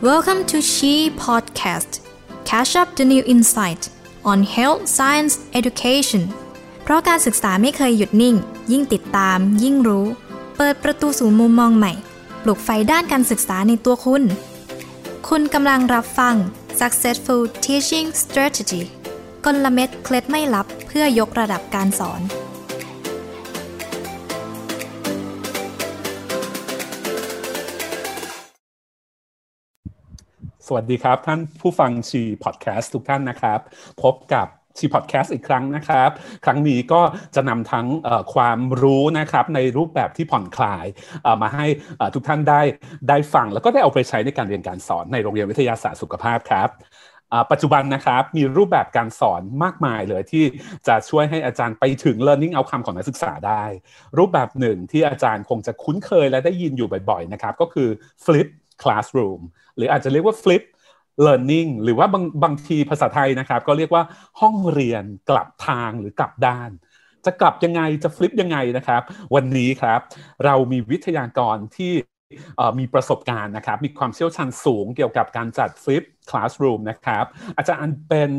Welcome to She Podcast. Catch up the new insight on health, science, education. เพราะการศึกษาไม่เคยหยุดนิ่ง ยิ่งติดตาม ยิ่งรู้ เปิดประตูสู่มุมมองใหม่ ปลุกไฟด้านการศึกษาในตัวคุณ คุณกำลังรับฟัง Successful Teaching Strategy กลเม็ดเคล็ดไม่ลับเพื่อยกระดับการสอน สวัสดีครับ ท่านผู้ฟังชีพอดแคสต์ทุกท่านนะครับ พบกับชีพอดแคสต์อีกครั้งนะครับ ครั้งนี้ก็จะนำทั้งความรู้นะครับในรูปแบบที่ผ่อนคลายมาให้ทุกท่านได้ได้ฟัง แล้วก็ได้เอาไปใช้ในการเรียนการสอนในโรงเรียนวิทยาศาสตร์สุขภาพครับปัจจุบันนะครับมีรูปแบบการสอนมากมายเลยที่จะช่วยให้อาจารย์ไปถึง learning outcome ของนักศึกษาได้ รูปแบบหนึ่งที่อาจารย์คงจะคุ้นเคยและได้ยินอยู่บ่อยๆนะครับก็คือ flip classroom หรืออาจจะเรียกว่า flip learning หรือว่าบางบางทีภาษาไทยนะครับ ก็เรียกว่าห้องเรียนกลับทางหรือกลับด้าน จะกลับยังไงจะฟลิปยังไงนะครับ วันนี้ครับ เรามีวิทยากรที่มีประสบการณ์นะครับ มีความเชี่ยวชาญสูงเกี่ยวกับการจัดฟลิปคลาสรูมนะครับ อาจารย์เป็น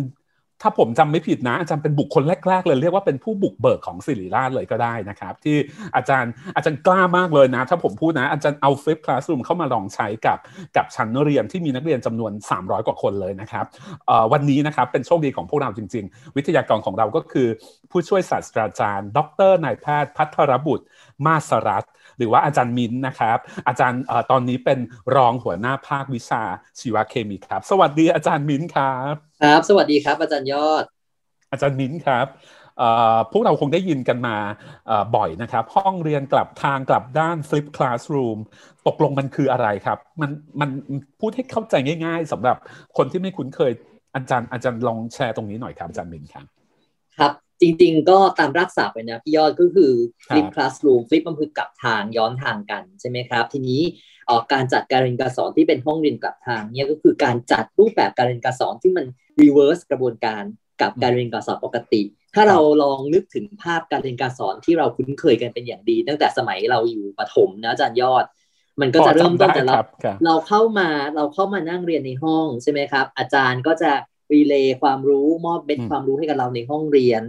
ถ้าผมจำไม่ผิดนะอาจารย์เป็นบุคคลแรก ๆ เลยเรียกว่าเป็นผู้บุกเบิกของศิริราชเลยก็ได้นะครับ ที่อาจารย์อาจารย์กล้ามากเลยนะ ถ้าผมพูดนะอาจารย์เอาฟลิปคลาสรูมเข้ามาลองใช้กับกับชั้นเรียนที่มีนักเรียนจำนวน 300 กว่าคนเลยนะครับวันนี้นะครับเป็นโชคดีของพวกเราจริง ๆ วิทยากรของเราก็คือผู้ช่วยศาสตราจารย์ ดรนายแพทย์พัทรบุตรมาสรัต หรือว่าอาจารย์มินนะครับ อาจารย์ตอนนี้เป็นรองหัวหน้าภาควิชาชีวเคมีครับ สวัสดีอาจารย์มินครับครับ สวัสดีครับ อาจารย์ยอด อาจารย์มินครับพวกเราคงได้ยินกันมาบ่อยนะครับ ห้องเรียนกลับทางกลับด้าน flip classroom ตกลงมันคืออะไรครับ มันมันพูดให้เข้าใจง่ายๆสำหรับคนที่ไม่คุ้นเคยอาจารย์อาจารย์ลองแชร์ตรงนี้หน่อยครับอาจารย์มินครับ ครับ จริง ๆ ก็ตามรักษาไปนะพี่ยอดก็คือ flip classroom flip มันคือกลับทางย้อนทางกันใช่ไหมครับ ทีนี้ออกการจัดการเรียนการสอนที่เป็นห้องเรียนกลับทางเนี่ยก็คือการจัดรูปแบบการเรียนการสอนที่มัน reverse กระบวนการกับการเรียนการสอนปกติ ถ้าเราลองนึกถึงภาพการเรียนการสอนที่เราคุ้นเคยกันเป็นอย่างดี ตั้งแต่สมัยเราอยู่ประถมนะอาจารย์ยอด มันก็จะเริ่มต้นจากเราเราเข้ามาเราเข้ามานั่งเรียนในห้องใช่ไหมครับ อาจารย์ก็จะรีเลย์ความรู้มอบเบ็ดความรู้ให้กับเราในห้องเรียน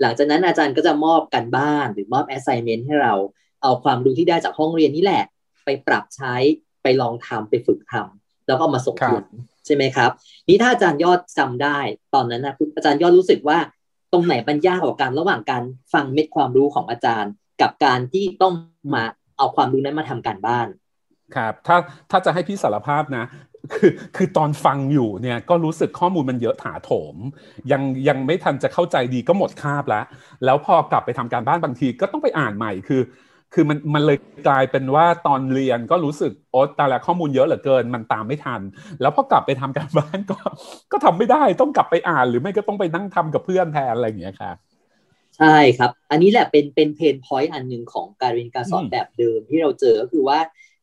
หลังจากนั้นอาจารย์ก็จะมอบกันบ้านหรือมอบ assignment ให้เรา เอาความรู้ที่ได้จากห้องเรียนนี่แหละ ไปปรับใช้ไปลองทำไปฝึกทำแล้วก็มาส่งผลใช่ไหมครับ นี่ถ้าอาจารย์ยอดจำได้ ตอนนั้นนะอาจารย์ยอดรู้สึกว่าตรงไหนปัญญากว่ากันระหว่างการฟังเม็ดความรู้ของอาจารย์ กับการที่ต้องมาเอาความรู้นั้นมาทำการบ้านครับถ้าถ้าจะให้พี่สารภาพนะ คือคือตอนฟังอยู่เนี่ยก็รู้สึกข้อมูลมันเยอะถาโถม ยังยังไม่ทันจะเข้าใจดีก็หมดคาบแล้ว แล้วพอกลับไปทำการบ้านบางทีก็ต้องไปอ่านใหม่คือ คือมันมันเลยกลายเป็นว่าตอนเรียนก็รู้สึกโอ๊ตแต่ละข้อมูลเยอะเหลือเกิน มันตามไม่ทัน แล้วพอกลับไปทำการบ้านก็ก็ทำไม่ได้ต้องกลับไปอ่าน หรือไม่ก็ต้องไปนั่งทำกับเพื่อนแทนอะไรอย่างเงี้ยครับใช่ครับ อันนี้แหละเป็นเป็นเพนพอยต์อันหนึ่งของการเรียนการสอนแบบเดิมที่เราเจอก็คือว่า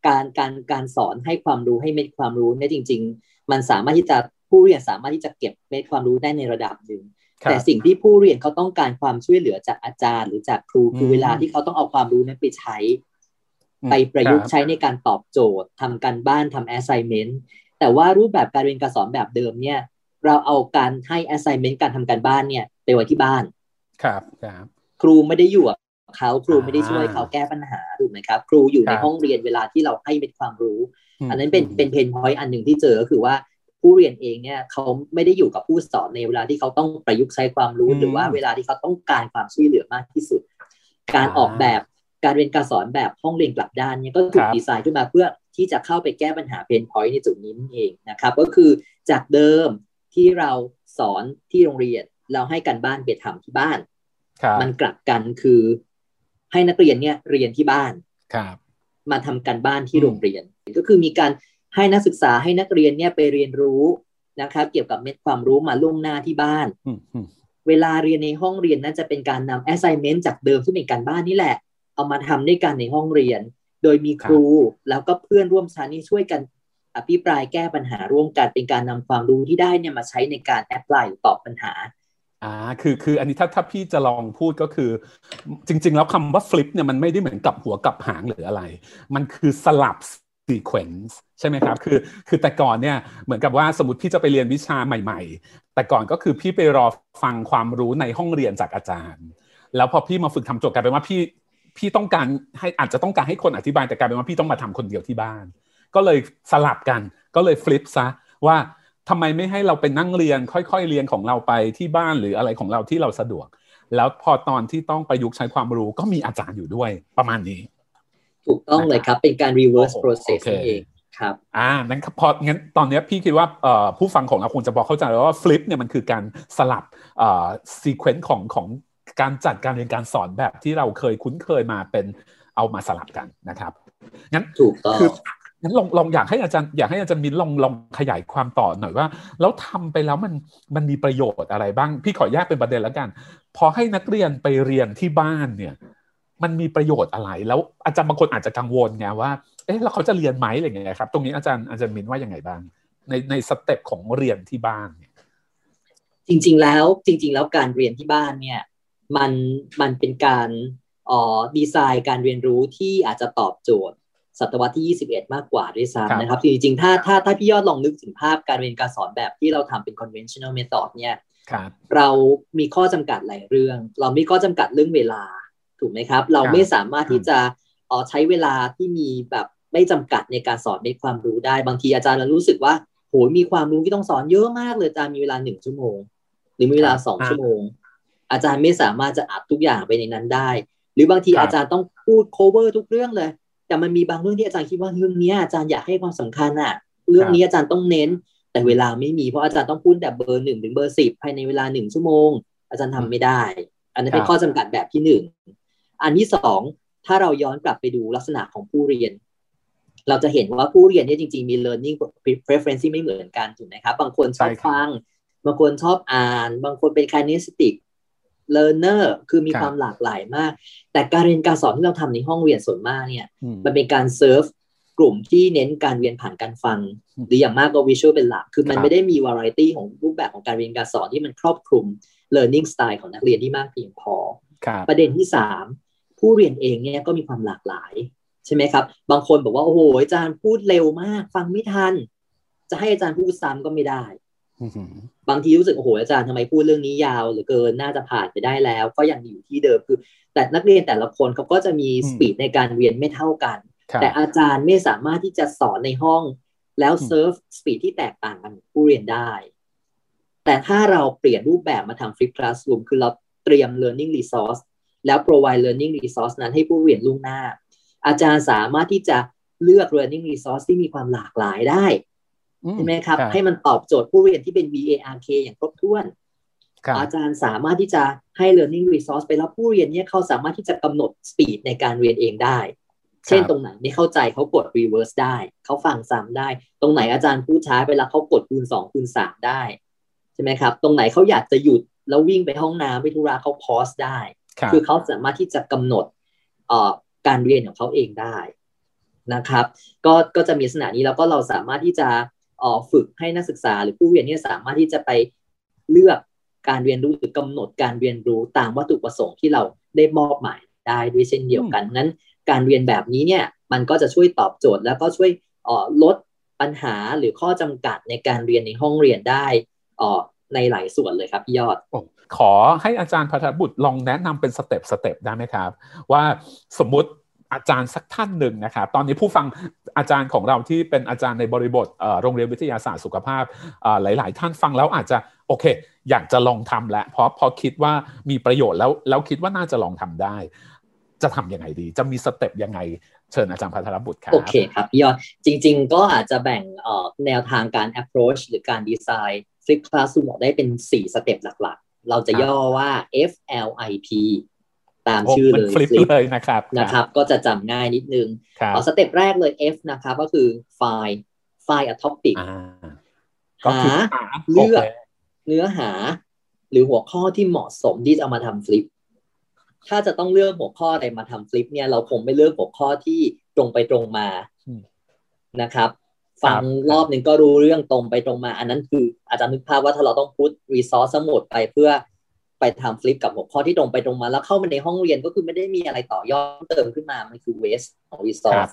การการการสอนให้ความรู้ให้เม็ดความรู้เนี่ยจริง ๆ มันสามารถที่จะผู้เรียนสามารถที่จะเก็บเม็ดความรู้ได้ในระดับหนึ่งแต่สิ่งที่ผู้เรียนเขาต้องการความช่วยเหลือจากอาจารย์ หรือจากครูคือเวลาที่เขาต้องเอาความรู้นั้นไปใช้ ไปประยุกต์ใช้ในการตอบโจทย์ทำการบ้านทำ assignment แต่ว่ารูปแบบการเรียนการสอนแบบเดิมเนี่ย เราเอาการให้ assignment การทำการบ้านเนี่ย ไปไว้ที่บ้าน ครับครับ ครูไม่ได้อยู่ เขาครูไม่ได้ช่วยเขาแก้ปัญหาถูกไหมครับ ครูอยู่ในห้องเรียนเวลาที่เราให้เป็นความรู้ อันนั้นเป็นเป็นเพนพอยต์อันหนึ่งที่เจอก็คือว่าผู้เรียนเองเนี่ยเขาไม่ได้อยู่กับผู้สอนในเวลาที่เขาต้องประยุกต์ใช้ความรู้ หรือว่าเวลาที่เขาต้องการความช่วยเหลือมากที่สุด การออกแบบการเรียนการสอนแบบห้องเรียนกลับด้านเนี่ยก็ถูกดีไซน์ขึ้นมาเพื่อที่จะเข้าไปแก้ปัญหาเพนพอยต์ในจุดนี้เองนะครับก็คือจากเดิมที่เราสอนที่โรงเรียนเราให้กันบ้านไปทำที่บ้าน มันกลับกันคือ ให้นักเรียนเนี่ยเรียนที่บ้านครับมาทำการบ้านที่โรงเรียน ก็คือมีการให้นักศึกษาให้นักเรียนเนี่ยไปเรียนรู้นะครับ เกี่ยวกับเม็ดความรู้มาล่วงหน้าที่บ้าน เวลาเรียนในห้องเรียนนั้นจะเป็นการนำ assignment จากเดิมที่เป็นการบ้านนี่แหละ เอามาทำด้วยกันในห้องเรียน โดยมีครูแล้วก็เพื่อนร่วมชั้นนี่ช่วยกันอภิปรายแก้ปัญหาร่วมกันเป็นการนำความรู้ที่ได้เนี่ยมาใช้ในการ apply ตอบปัญหา อ่าคือคืออันนี้ถ้าถ้าพี่จะลองพูดก็คือ จริง ๆ แล้วคำว่า flip เนี่ยมันไม่ได้เหมือนกับหัวกับหางหรืออะไร มันคือสลับ sequence ใช่ไหมครับคือคือแต่ก่อนเนี่ยเหมือนกับว่าสมมติพี่จะไปเรียนวิชาใหม่ ๆ แต่ก่อนก็คือพี่ไปรอฟังความรู้ในห้องเรียนจากอาจารย์ แล้วพอพี่มาฝึกทำโจทย์กลายเป็นว่าพี่พี่ต้องการให้อาจจะต้องการให้คนอธิบายแต่กลายเป็นว่าพี่ต้องมาทำคนเดียวที่บ้าน ก็เลยสลับกันก็เลยฟลิปซะว่า ทำไมไม่ให้เราไปนั่งเรียนค่อยๆเรียนของเราไปที่บ้านหรืออะไรของเราที่เราสะดวก แล้วพอตอนที่ต้องประยุกต์ใช้ความรู้ก็มีอาจารย์อยู่ด้วยประมาณนี้ ถูกต้องเลยครับ เป็นการ reverse process เองครับอ่านั้นพองั้นตอนนี้พี่คิดว่าผู้ฟังของเราคงจะบอกเข้าใจแล้วว่า flip เนี่ยมันคือการสลับ sequence ของของการจัดการเรียนการสอนแบบที่เราเคยคุ้นเคยมาเป็นเอามาสลับกันนะครับงั้นถูกต้อง งั้นลองลองอยากให้อาจารย์อยากให้อาจารย์มินลองลองขยายความต่อหน่อยว่า แล้วทำไปแล้วมันมันมีประโยชน์อะไรบ้าง พี่ขอแยกเป็นประเด็นแล้วกัน พอให้นักเรียนไปเรียนที่บ้านเนี่ย มันมีประโยชน์อะไร แล้วอาจารย์บางคนอาจจะกังวลไงว่าเอ๊ะแล้วเขาจะเรียนไหมอะไรเงี้ยครับ ตรงนี้อาจารย์อาจารย์มินว่ายังไงบ้าง ในในสเต็ปของเรียนที่บ้านเนี่ย จริง ๆ แล้วจริง ๆ แล้วการเรียนที่บ้านเนี่ย มันมันเป็นการอ๋อดีไซน์การเรียนรู้ที่อาจจะตอบโจทย์ ศตวรรษที่ 21 มากกว่าด้วยซ้ำนะครับจริงๆ ถ้าถ้าถ้าพี่ยอดลองนึกถึงภาพการเรียนการสอนแบบที่เราทำเป็น conventional method เนี่ยเรามีข้อจำกัดหลายเรื่อง เรามีข้อจำกัดเรื่องเวลาถูกไหมครับ เราไม่สามารถที่จะออใช้เวลาที่มีแบบไม่จำกัดในการสอนในความรู้ได้ บางทีอาจารย์เรารู้สึกว่าโหมีความรู้ที่ต้องสอนเยอะมากเลยอาจารย์มีเวลาหนึ่งชั่วโมง หรือมีเวลาสองชั่วโมง อาจารย์ไม่สามารถจะอัดทุกอย่างไปในนั้นได้ หรือบางทีอาจารย์ต้องพูด cover ทุกเรื่องเลย แต่มันมีบางเรื่องที่อาจารย์คิดว่าเรื่องนี้อาจารย์อยากให้ความสำคัญอะเรื่องนี้อาจารย์ต้องเน้น แต่เวลาไม่มีเพราะอาจารย์ต้องพูดแต่เบอร์หนึ่งถึงเบอร์สิบภายในเวลาหนึ่งชั่วโมง อาจารย์ทำไม่ได้ อันนั้นเป็นข้อจำกัดแบบที่หนึ่งอันที่สองถ้าเราย้อนกลับไปดูลักษณะของผู้เรียน เราจะเห็นว่าผู้เรียนเนี่ยจริง ๆ มี learning preference ที่ไม่เหมือนกันถูกไหมครับ บางคนชอบฟัง บางคนชอบอ่าน บางคนเป็น kinesthetic learner คือมีความหลากหลายมาก แต่การเรียนการสอนที่เราทำในห้องเรียนส่วนมากเนี่ย มันเป็นการเซิร์ฟกลุ่มที่เน้นการเรียนผ่านการฟัง หรืออย่างมากก็วิชวลเป็นหลัก คือมันไม่ได้มีวาไรตี้ของรูปแบบของการเรียนการสอนที่มันครอบคลุม learning style ของนักเรียนที่มากเพียงพอ ประเด็นที่สามผู้เรียนเองเนี่ยก็มีความหลากหลายใช่ไหมครับ บางคนบอกว่าโอ้โหอาจารย์พูดเร็วมาก ฟังไม่ทัน จะให้อาจารย์พูดซ้ำก็ไม่ได้ บางทีรู้สึกโอ้โหอาจารย์ทำไมพูดเรื่องนี้ยาวเหลือเกินน่าจะผ่านไปได้แล้ว ก็ยังอยู่ที่เดิมคือ แต่นักเรียนแต่ละคนเขาก็จะมี speed ในการเรียนไม่เท่ากัน แต่อาจารย์ไม่สามารถที่จะสอนในห้อง แล้ว serve speed ที่แตกต่างกันผู้เรียนได้ แต่ถ้าเราเปลี่ยนรูปแบบมาทำ flip classroom คือเราเตรียม learning resource แล้ว provide learning resource นั้นให้ผู้เรียนล่วงหน้า อาจารย์สามารถที่จะเลือก learning resource ที่มีความหลากหลายได้ ใช่ไหมครับ ให้มันตอบโจทย์ผู้เรียนที่เป็น VARK อย่างครบถ้วน อาจารย์สามารถที่จะให้ learning resource ไปแล้วผู้เรียนเนี่ยเขาสามารถที่จะกำหนด speed ในการเรียนเองได้ เช่นตรงไหนไม่เข้าใจเขากด reverse ได้ เขาฟังซ้ำได้ ตรงไหนอาจารย์พูดช้าไปแล้วเขากดคูณสองคูณสามได้ใช่ไหมครับ ตรงไหนเขาอยากจะหยุดแล้ววิ่งไปห้องน้ำไปธุระเขา pause ได้ คือเขาสามารถที่จะกำหนดการเรียนของเขาเองได้นะครับ ก็ก็จะมีลักษณะนี้แล้วก็เราสามารถที่จะ ฝึกให้นักศึกษาหรือผู้เรียนเนี่ยสามารถที่จะไปเลือกการเรียนรู้หรือกำหนดการเรียนรู้ตามวัตถุประสงค์ที่เราได้มอบหมายได้ด้วยเช่นเดียวกันนั้น การเรียนแบบนี้เนี่ยมันก็จะช่วยตอบโจทย์ แล้วก็ช่วยลดปัญหาหรือข้อจำกัดในการเรียนในห้องเรียนได้ในหลายส่วนเลยครับพี่ยอด ขอให้อาจารย์พัทบุตรลองแนะนำเป็นสเต็ปสเต็ปได้ไหมครับ ว่าสมมุติ อาจารย์สักท่านหนึ่งนะครับตอนนี้ผู้ฟังอาจารย์ของเราที่เป็นอาจารย์ในบริบทโรงเรียนวิทยาศาสตร์สุขภาพหลาย ๆ ท่านฟังแล้วอาจจะโอเค อยากจะลองทำแล้วเพราะพอคิดว่ามีประโยชน์แล้วแล้วคิดว่าน่าจะลองทำได้ จะทํำยังไงดี จะมีสเต็ปยังไงเชิญอาจารย์พัทรบุตรครับโอเคครับพี่ยอดจริง ๆ ก็อาจจะแบ่งแนวทางการ approach หรือการดีไซน์ flip classroom ได้เป็น 4 สเต็ปหลัก ๆ เราจะย่อว่า FLIP ตามชื่อเลย FLIPเลยนะครับนะครับ ก็จะจำง่ายนิดนึงเอา step แรกเลย F นะครับก็คือไฟล์ไฟล์ a topic หาเลือกเนื้อหา หรือหัวข้อที่เหมาะสมที่จะเอามาทำ flip ถ้าจะต้องเลือกหัวข้ออะไรมาทำ flip เนี่ยเราคงไม่เลือกหัวข้อที่ตรงไปตรงมานะครับฟังรอบหนึ่งก็รู้เรื่องตรงไปตรงมา อันนั้นคืออาจารย์นึกภาพว่าถ้าเราต้อง put resource ทั้งหมดไปเพื่อ ไปทำฟลิปกับหัวข้อที่ตรงไปตรงมา แล้วเข้ามาในห้องเรียนก็คือไม่ได้มีอะไรต่อยอดเติมขึ้นมา มันคือเวสของรีซอส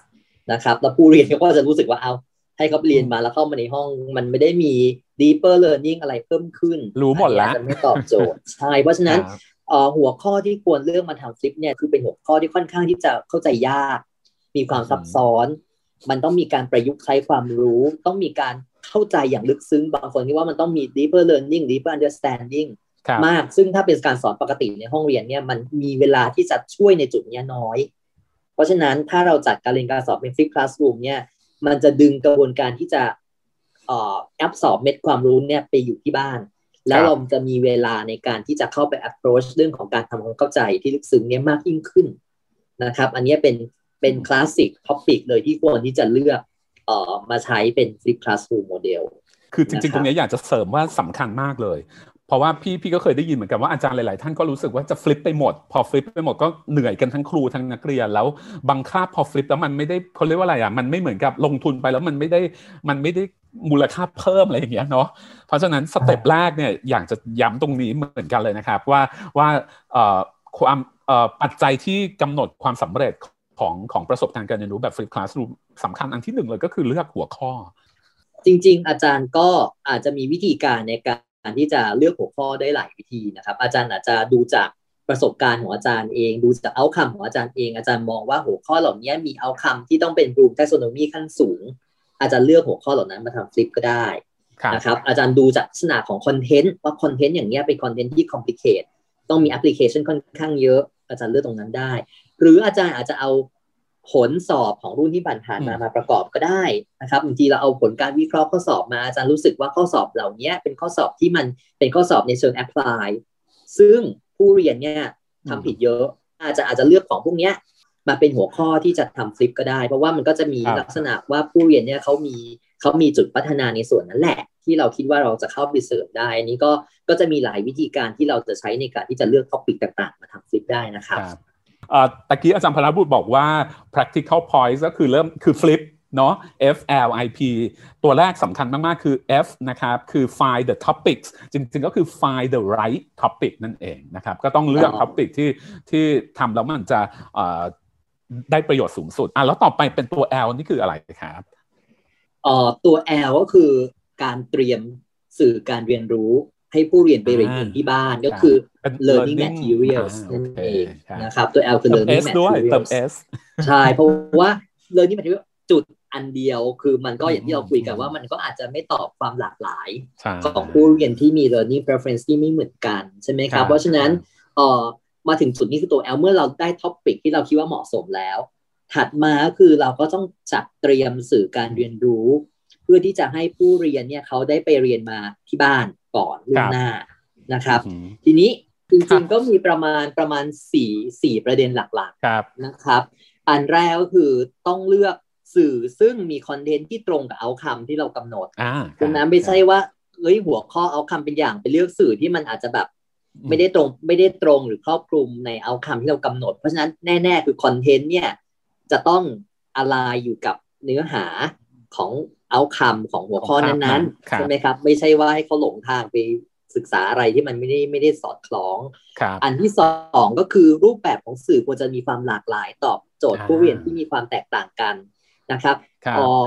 นะครับ แล้วผู้เรียนก็จะรู้สึกว่าเอาให้เขาเรียนมาแล้วเข้ามาในห้อง มันไม่ได้มี deeper learning อะไรเพิ่มขึ้น รู้หมดแล้วจะไม่ตอบโจทย์ใช่เพราะฉะนั้นครับเอ่อหัวข้อที่ควรเลือกมาทำฟลิปเนี่ยคือเป็นหัวข้อที่ค่อนข้างที่จะเข้าใจยาก มีความซับซ้อน มันต้องมีการประยุกต์ใช้ความรู้ ต้องมีการเข้าใจอย่างลึกซึ้ง บางคนที่ว่ามันต้องมี deeper learning deeper understanding ครับ มาก ซึ่งถ้าเป็นการสอนปกติในห้องเรียนเนี่ยมันมีเวลาที่จะช่วยในจุดเนี้ยน้อย เพราะฉะนั้นถ้าเราจัดการเรียนการสอนเป็น flip classroom เนี่ยมันจะดึงกระบวนการที่จะเอ่อ absorb เม็ดความรู้เนี่ยไปอยู่ที่บ้าน แล้วเราจะมีเวลาในการที่จะเข้าไป approach เรื่องของการทำความเข้าใจที่ลึกซึ้งเนี่ยมากยิ่งขึ้นนะครับ อันเนี้ยเป็นเป็น classic topic เลยที่ควรที่จะเลือกเอ่อมาใช้เป็น flip classroom model คือจริงนะครับๆตรงนี้อยากจะเสริมว่าสำคัญมากเลย เพราะว่าพี่พี่ก็เคยได้ยินเหมือนกันว่าอาจารย์หลาย ๆ ท่านก็รู้สึกว่าจะ flip ไปหมด พอ flip ไปหมดก็เหนื่อยกันทั้งครูทั้งนักเรียนแล้วบางคาบพอ flip แล้วมันไม่ได้เขาเรียกว่าอะไรอะมันไม่เหมือนกับลงทุนไปแล้วมันไม่ได้มันไม่ได้มูลค่าเพิ่มอะไรอย่างเงี้ยเนาะเพราะฉะนั้น step แรกเนี่ยอยากจะย้ำตรงนี้เหมือนกันเลยนะครับ ว่าว่าเอ่อความเอ่อปัจจัยที่กำหนดความสำเร็จของของประสบการณ์การเรียนรู้แบบ flip classroomสำคัญอันที่หนึ่งเลยก็คือเลือกหัวข้อ จริง ๆ อาจารย์ก็อาจจะมีวิธีการในการ ที่จะเลือกหัวข้อได้หลายวิธีนะครับ อาจารย์อาจจะดูจากประสบการณ์ของอาจารย์เอง ดูจาก outcome ของอาจารย์เอง อาจารย์มองว่าหัวข้อเหล่านี้มี outcome ที่ต้องเป็น Bloom's Taxonomy ขั้นสูง อาจารย์เลือกหัวข้อเหล่านั้นมาทำ flip ก็ได้ครับนะครับ อาจารย์ดูจากลักษณะของ content ว่า content อย่างเนี้ยเป็น content ที่ complicate ต้องมีแอปพลิเคชันค่อนข้างเยอะ อาจารย์เลือกตรงนั้นได้ หรืออาจารย์อาจจะเอา ผลสอบของรุ่นที่ผ่านๆมาอืมมาประกอบก็ได้นะครับบางทีเราเอาผลการวิเคราะห์ข้อสอบมาอาจารย์รู้สึกว่าข้อสอบเหล่านี้เป็นข้อสอบที่มันเป็นข้อสอบในเชิงแอพพลายซึ่งผู้เรียนเนี่ยทำผิดเยอะ อาจจะอาจจะเลือกของพวกเนี้ยมาเป็นหัวข้อที่จะทำฟลิปก็ได้ เพราะว่ามันก็จะมีครับลักษณะว่าผู้เรียนเนี่ยเขามีเขามีจุดพัฒนาในส่วนนั้นแหละ ที่เราคิดว่าเราจะเข้าไปเสริมได้อันนี้ก็ก็จะมีหลายวิธีการที่เราจะใช้ในการที่จะเลือกท็อปิกต่าง ๆ มาทำฟลิปได้นะครับครับเอ่อ ตะกี้อาจารย์พลบุตรบอกว่า practical points ก็คือเริ่มคือ flip เนาะ F L I P ตัวแรกสำคัญมาก ๆ คือ F นะครับ คือ find the topics จริง ๆ ก็คือ find the right topic นั่นเองนะครับ ก็ต้องเลือกอ๋อ topic ที่ที่ทำแล้วมันจะเอ่อได้ประโยชน์สูงสุด อะ แล้วต่อไปเป็นตัว L นี่คืออะไรครับเอ่อตัว L ก็คือการเตรียมสื่อการเรียนรู้ให้ผู้เรียนไปเรียนเองที่บ้านก็คือเป็น learning learning materials อ่านั่นโอเคเองครับนะครับ ตัว L คือเติม learning S ด้วยเติม materials S ใช่ เพราะว่า learning material จุดอันเดียวคือมันก็อย่างที่เราคุยกันว่ามันก็อาจจะไม่ตอบความหลากหลายใช่ของผู้เรียนที่มี learning preference ที่ไม่เหมือนกัน ใช่ไหมคครัรับบเพราะฉะนั้นเอ่อมาถึงจุดนี้คือตัว L เมื่อเราได้ topic ที่เราคิดว่าเหมาะสมแล้ว ถัดมาก็คือเราก็ต้องจัดเตรียมสื่อการเรียนรู้ เพื่อที่จะให้ผู้เรียนเนี่ยเขาได้ไปเรียนมาที่บ้านก่อนล่วงหน้านะครับอืมทีนี้ จครัริบงๆก็มีประมาณประมาณสี่สี่ประเด็นหลักครับๆนะครับ อันแรกก็คือต้องเลือกสื่อซึ่งมีคอนเทนต์ที่ตรงกับเอาคำที่เรากำหนดอ่าดังนั้นไม่ใช่ว่าเอ้ยหัวข้อเอาคำเป็นอย่างไปเลือกสื่อที่มันอาจจะแบบไม่ได้ตรงไม่ได้ตรงหรือครอบคลุมในเอาคำที่เรากำหนด เพราะฉะนั้นแน่ ๆ คือ content เนี่ยจะต้อง align อยู่กับเนื้อหาของ outcome ของหัวข้อนั้นครับๆใช่ไหมครับ ไม่ใช่ว่าให้เขาหลงทางไป ศึกษาอะไรที่มันไม่ได้ไม่ได้สอดคล้องครับอันที่สองก็คือรูปแบบของสื่อควรจะมีความหลากหลายตอบโจทย์อ่าผู้เรียนที่มีความแตกต่างกันนะครับครับเอ่อ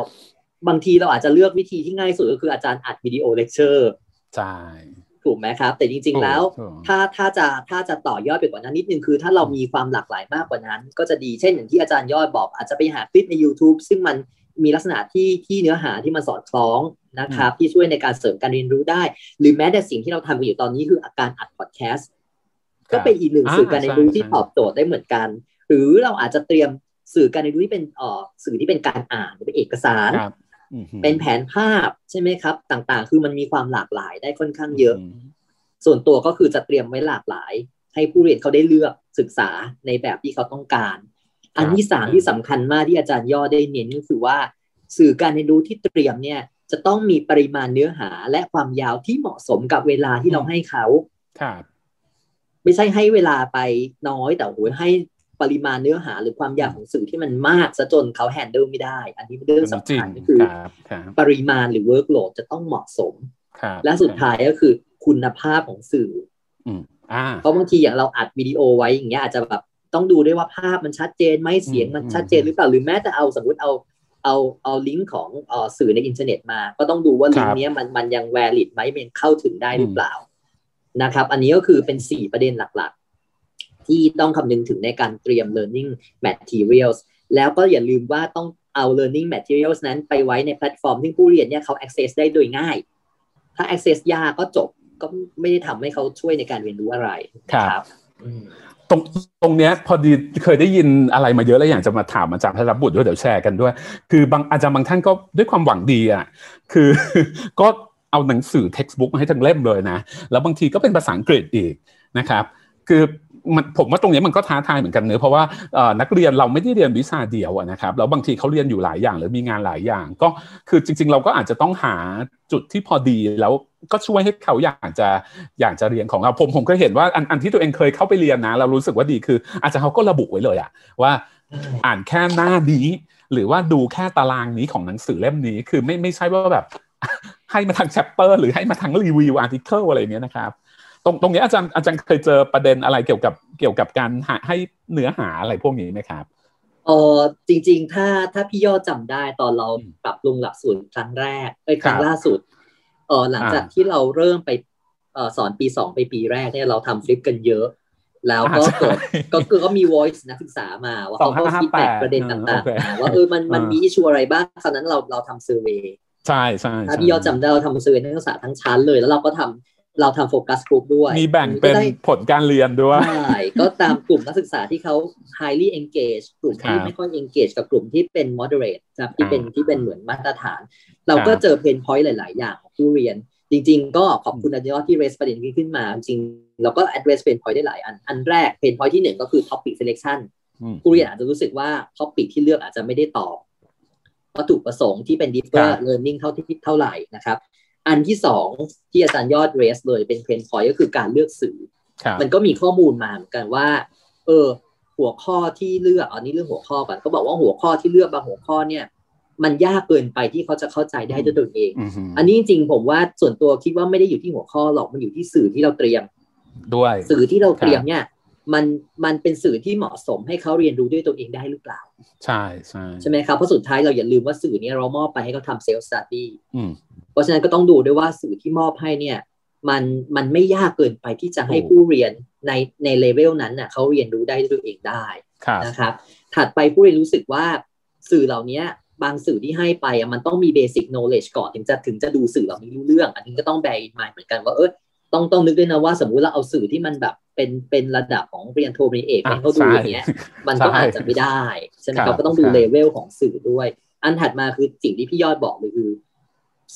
บางทีเราอาจจะเลือกวิธีที่ง่ายสุดก็คืออาจารย์อัดวิดีโอเลคเชอร์ใช่ถูกไหมครับ แต่จริง ๆ แล้วถูกถ้าถ้าจะถ้าจะต่อยอดไปกว่านั้นนิดนึงคือ ถ้าเรามีความหลากหลายมากกว่านั้น ก็จะดีเช่นอย่างที่อาจารย์ยอดบอก อาจจะไปหาคลิปใน YouTube ซึ่งมันมีลักษณะที่ที่เนื้อหาที่มันสอดคล้อง นะครับที่ช่วยในการเสริมการเรียนรู้ได้ หรือแม้แต่สิ่งที่เราทำกันอยู่ตอนนี้คือการอัดพอดแคสต์ก็เป็นอีกหนึ่งอ่าสื่อการเรียนรู้ใช่ที่ใช่ตอบโจทย์ได้เหมือนกัน หรือเราอาจจะเตรียมสื่อการเรียนรู้ที่เป็นเอ่อสื่อที่เป็นการอ่านหรือเป็นเอกสารครับอืมเป็นแผนภาพใช่ไหมครับ ต่างๆ คือมันมีความหลากหลายได้ค่อนข้างเยอะมส่วนตัวก็คือจะเตรียมไว้หลากหลาย ให้ผู้เรียนเขาได้เลือกศึกษาในแบบที่เขาต้องการ อันที่สามที่สำคัญมากที่อาจารย์ย่อได้เน้นก็คือว่า สื่อการเรียนรู้ที่เตรียมเนี่ย จะต้องมีปริมาณเนื้อหาและความยาวที่เหมาะสมกับเวลาที่เราให้เขาครับไม่ใช่ให้เวลาไปน้อยแต่โอ้ยให้ปริมาณเนื้อหาหรือความยาวของสื่อที่มันมากซะจนเขาแฮนเดิลไม่ได้ อันนี้เป็นเรื่องสำจริงคัญก็คือครับครับปริมาณหรือ workload จะต้องเหมาะสมครับและสุดท้ายก็คือคุณภาพของสื่ออืมอ่าเพราะบางทีอย่างเราอัดวิดีโอไว้อย่างเงี้ยอาจจะแบบต้องดูด้วยว่าภาพมันชัดเจนไหมเสียงมันอืมชัดเจนหรือเปล่าหรือแม้แต่เอาสมมติเอา เอาเอาลิงก์ของเออสื่อในอินเทอร์เน็ตมา ก็ต้องดูว่าลิงก์นี้มันมันยัง valid ไหมมันเข้าถึงได้หรือเปล่านะครับ อันนี้ก็คือเป็น 4 ประเด็นหลักๆ ที่ต้องคำนึงถึงในการเตรียม learning materials แล้วก็อย่าลืมว่าต้องเอา learning materials นั้นไปไว้ในแพลตฟอร์มที่ผู้เรียนเนี่ยเขา access ได้โดยง่าย ถ้า access ยากก็จบก็ไม่ได้ทำให้เขาช่วยในการเรียนรู้อะไรครับต รงตรงเนี้ยพอดีเคยได้ยินอะไรมาเยอะแล้วอยากจะมาถามอาจารย์พระบุตรด้วยเดี๋ยวแชร์กันด้วย คือบางอาจารย์บางท่านก็ด้วยความหวังดีอะคือก็เอาหนังสือ textbook มาให้ทั้งเล่มเลยนะ แล้วบางทีก็เป็นภาษาอังกฤษอีกนะครับ คือมันผมว่าตรงนี้มันก็ท้าทายเหมือนกันเนอะเพราะว่านักเรียนเราไม่ได้เรียนวิชาเดียวนะครับแล้วบางทีเขาเรียนอยู่หลายอย่างหรือมีงานหลายอย่าง ก็คือจริง ๆ เราก็อาจจะต้องหาจุดที่พอดีแล้ว ก็ช่วยให้เขาอยากจะอยากจะเรียนของเราผมผมก็เห็นว่าอันอันที่ตัวเองเคยเข้าไปเรียนนะเรารู้สึกว่าดีคือ อาจารย์เขาก็ระบุไว้เลยอะว่าอ่านแค่หน้านี้หรือว่าดูแค่ตารางนี้ของหนังสือเล่มนี้คือไม่ไม่ใช่ว่าแบบให้มาทั้ง chapter หรือให้มาทั้ง review article อะไรเนี้ยนะครับ ตรงตรงนี้อาจารย์อาจารย์เคยเจอประเด็นอะไรเกี่ยวกับเกี่ยวกับการหาให้เนื้อหาอะไรพวกนี้ไหมครับเออจริง ๆ ถ้าถ้าพี่ยอดจำได้ตอนเราปรับปรุงหลักสูตรครั้งแรกเอ้ยครั้งล่าสุด เออหลังจากที่เราเริ่มไปเออสอนปีสองไปปีแรกเนี่ยเราทำ flip กันเยอะ แล้วก็เกิดก็คือก็มี voice นักศึกษามา ว่าเขาก็คิดแตกประเด็นต่างๆว่าเออมันมันมี issue อะไรบ้างตอนนั้นเราเราทำ surveyใช่ใช่ถ้าพี่ยอดจำได้เราทำ survey นักศึกษาทั้งชั้นเลย แล้วเราก็ทำ เราทำ focus group ด้วย มีแบ่งเป็นผลการเรียนด้วยใช่ก็ตามกลุ่มนักศึกษาที่เขา highly engage กลุ่มที่ไม่ค่อย engage กับกลุ่มที่เป็น moderate ครับที่เป็นที่เป็นเหมือนมาตรฐาน เราก็เจอ pain point หลาย ๆ อย่างของผู้เรียน จริง ๆ ก็ขอบคุณอาจารย์ที่ raise ประเด็นนี้ขึ้นมา จริงเราก็ address เพนพอยต์ได้หลายอัน อันแรก pain point ที่หนึ่งก็คือ topic selection ผู้เรียนอาจจะรู้สึกว่า topic ที่เลือกอาจจะไม่ได้ตอบวัตถุประสงค์ที่เป็น deeper learning เท่าที่เท่าไหร่นะครับ อันที่สองที่อาจารย์ยอดเรสเลยเป็นเพนพอยก็คือการเลือกสื่อ มันก็มีข้อมูลมาเหมือนกันว่า เออ หัวข้อที่เลือกอันนี้เรื่องหัวข้อก่อนเขาบอกว่าหัวข้อที่เลือกบางหัวข้อเนี่ย มันยากเกินไปที่เขาจะเข้าใจได้ด้วยตัวเอง อันนี้จริงๆผมว่าส่วนตัวคิดว่าไม่ได้อยู่ที่หัวข้อหรอกมันอยู่ที่สื่อที่เราเตรียม ด้วย สื่อที่เราเตรียมเนี่ยมันมันเป็นสื่อที่เหมาะสมให้เขาเรียนรู้ด้วยตัวเองได้หรือเปล่า ใช่ใช่ใช่ไหมครับเพราะสุดท้ายเราอย่าลืมว่าสื่อนี้เรามอบไปให้เขาทำ self-study เพราะฉะนั้นก็ต้องดูด้วยว่าสื่อที่มอบให้เนี่ยมันมันไม่ยากเกินไปที่จะให้ผู้เรียนในในเลเวลนั้นน่ะเขาเรียนรู้ได้ด้วยตัวเองได้นะครับ ถัดไปผู้เรียนรู้สึกว่าสื่อเหล่านี้บางสื่อที่ให้ไปมันต้องมี basic knowledge ก่อนถึงจะถึงจะดูสื่อเหล่านี้รู้เรื่อง อันนี้ก็ต้อง bear in mind เหมือนกันว่าเออต้องต้องนึกด้วยนะว่าสมมุติเราเอาสื่อที่มันแบบเป็นเป็นระดับของเรียนโทเรียนเอกให้เขาดูอย่างเงี้ยมันก็อาจจะไม่ได้ใช่ไหมครับก็ต้องดูเลเวลของสื่อด้วย อันถัดมาคือสิ่งที่พี่ยอดบอกเลยคือ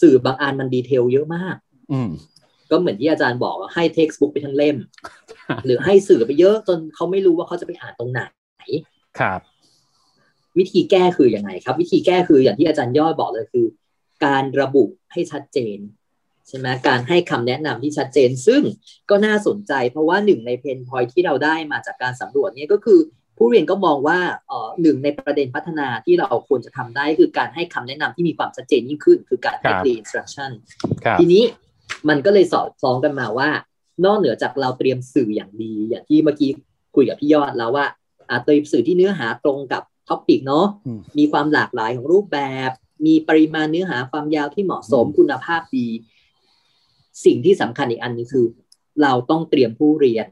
สื่อบางอันมันดีเทลเยอะมาก อืก็เหมือนที่อาจารย์บอกให้เท็กซ์บุ๊กไปทั้งเล่ม หรือให้สื่อไปเยอะจนเขาไม่รู้ว่าเขาจะไปอ่านตรงไหนครับ วิธีแก้คืออยังไงครับ วิธีแก้คืออย่างที่อาจารย์ยอดบอกเลยคือ การระบุให้ชัดเจนใช่ไหมการให้คำแนะนำที่ชัดเจนซึ่งก็น่าสนใจ เพราะว่าหนึ่งใน pain point ที่เราได้มาจากการสำรวจเนี่ยก็คือ ผู้เรียนก็มองว่าเอ่อหนึ่งในประเด็นพัฒนาที่เราควรจะทำได้คือการให้คำแนะนำที่มีความชัดเจนยิ่งขึ้น คือการให้ clear instruction ทีนี้มันก็เลยสอดคล้องกันมาว่า นอกเหนือจากเราเตรียมสื่ออย่างดี อย่างที่เมื่อกี้คุยกับพี่ยอดแล้วว่าอาเตรียมสื่อที่เนื้อหาตรงกับ topic เนาะมีความหลากหลายของรูปแบบ มีปริมาณเนื้อหาความยาวที่เหมาะสมคุณภาพดี สิ่งที่สำคัญอีกอันนึงคือ เราต้องเตรียมผู้เรียน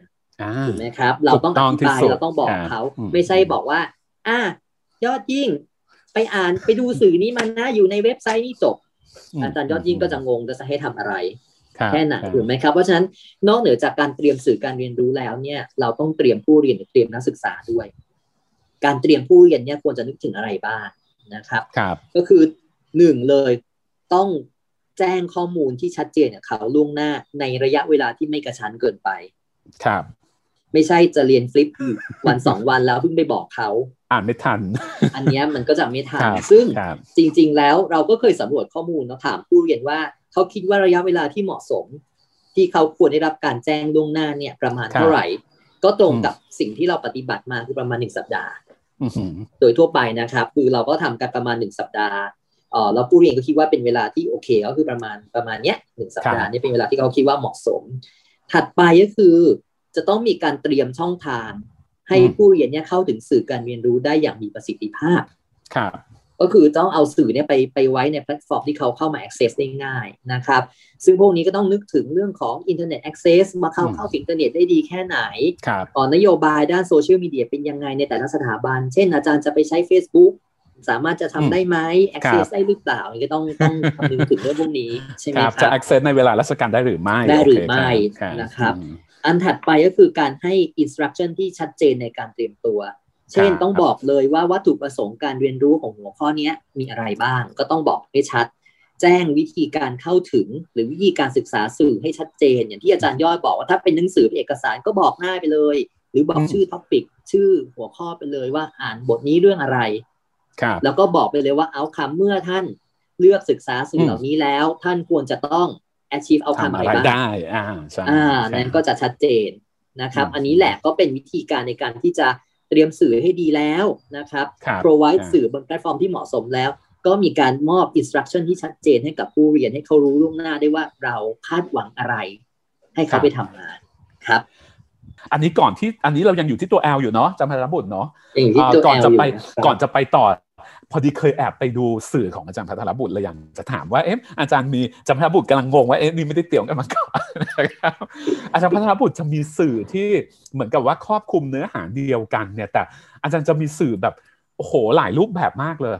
ถูกไหมครับ เราต้องอธิบายเราต้องบอกเขา ไม่ใช่บอกว่า อ่ายอดยิ่งไปอ่านไปดูสื่อนี้มันนะอยู่ในเว็บไซต์นี่จบอาจารย์ยอดยิ่งก็จะงงจะให้ทำอะไรแค่ไหนถูกไหมครับ เพราะฉะนั้นนอกเหนือจากการเตรียมสื่อการเรียนรู้แล้วเนี่ย เราต้องเตรียมผู้เรียนเตรียมนักศึกษาด้วย การเตรียมผู้เรียนเนี่ยควรจะนึกถึงอะไรบ้างนะครับครับ ก็คือหนึ่งเลยต้องแจ้งข้อมูลที่ชัดเจนกับเขาล่วงหน้าในระยะเวลาที่ไม่กระชั้นเกินไป ครับ ไม่ใช่จะเรียนฟลิปวันสองวันแล้วเพิ่งไปบอกเขาอ่านไม่ทัน อันนี้มันก็จะไม่ทัน ซึ่งจริง ๆ แล้วเราก็เคยสำรวจข้อมูลเราถามผู้เรียนว่าเขาคิดว่าระยะเวลาที่เหมาะสม ที่เขาควรได้รับการแจ้งล่วงหน้าเนี่ยประมาณเท่าไหร่ ก็ตรงกับสิ่งที่เราปฏิบัติมาคือประมาณหนึ่งสัปดาห์โดยทั่วไปนะครับคือเราก็ทำกันประมาณหนึ่งสัปดาห์เออแล้วผู้เรียนก็คิดว่าเป็นเวลาที่โอเคก็คือประมาณประมาณเนี้ยหนึ่งสัปดาห์นี่เป็นเวลาที่เขาคิดว่าเหมาะสม ถัดไปก็คือ จะต้องมีการเตรียมช่องทาง ให้ผู้เรียนเนี่ยเข้าถึงสื่อการเรียนรู้ได้อย่างมีประสิทธิภาพครับก็คือต้องเอาสื่อเนี่ยไปไปไว้ในแพลตฟอร์มที่เขาเข้ามา access ได้ง่ายนะครับ ซึ่งพวกนี้ก็ต้องนึกถึงเรื่องของ internet access มาเข้าเข้าถึงอินเทอร์เน็ตได้ดีแค่ไหนครับก่อนนโยบายด้านโซเชียลมีเดียเป็นยังไงในแต่ละสถาบัน เช่นอาจารย์จะไปใช้ Facebook สามารถจะทำได้ไหม access ได้หรือเปล่านี่ก็ต้องต้องคำนึงถึงเรื่องพวกนี้ใช่ไหมคครัรับบจะ access ในเวลาราชการได้หรือไม่ได้หรือโเคไม่ครับนะครับ อืมอันถัดไปก็คือการให้ instruction ที่ชัดเจนในการเตรียมตัว เช่นครับต้องบอกเลยว่าวัตถุประสงค์การเรียนรู้ของหัวข้อเนี้ยมีอะไรบ้าง ก็ต้องบอกให้ชัด แจ้งวิธีการเข้าถึง หรือวิธีการศึกษาสื่อให้ชัดเจน อย่างที่อาจารย์ยอดบอกว่าถ้าเป็นหนังสือเป็นเอกสารก็บอกหน้าไปเลย หรือบอกอืมชื่อ topic ชื่อหัวข้อไปเลยว่าอ่านบทนี้เรื่องอะไรครับแล้วก็บอกไปเลยว่า outcome เมื่อท่านเลือกศึกษาสื่อเหล่านี้แล้ว ท่านควรจะต้อง achieve outcome ทำอะไรอะไรไรบ้างได้ อ่าใช่อ่าใช่นั้นก็จะชัดเจนนะครับอืมอันนี้แหละก็เป็นวิธีการในการที่จะเตรียมสื่อให้ดีแล้วนะครับครับ provide อ่าสื่อบนแพลตฟอร์มที่เหมาะสมแล้ว ก็มีการมอบ instruction ที่ชัดเจนให้กับผู้เรียนให้เขารู้ล่วงหน้าได้ว่าเราคาดหวังอะไร ให้เขาไปทำงานครับอันนี้ก่อนที่อันนี้เรายังอยู่ที่ตัว L อยู่เนาะจำพันธบุตรเนาะอย่างที่อ่าตัวก่อน L จะไปอยู่นะครับก่อนจะไปต่อพ อดีเคยแอบไปดูสื่อของอาจารย์พัทรบุตรเลยอย่างจะถามว่าเอ๊ะอาจารย์มีอาจารย์พัทรบุตรกำลังงงว่าเอ๊ะนี่ไม่ได้เตรียมกันมาก่อนนะครับอาจารย์พัทรบุตรจะมีสื่อที่เหมือนกับว่าครอบคลุมเนื้อหาเดียวกันเนี่ยแต่อาจารย์จะมีสื่อแบบโอ้โหหลายรูปแบบมากเลย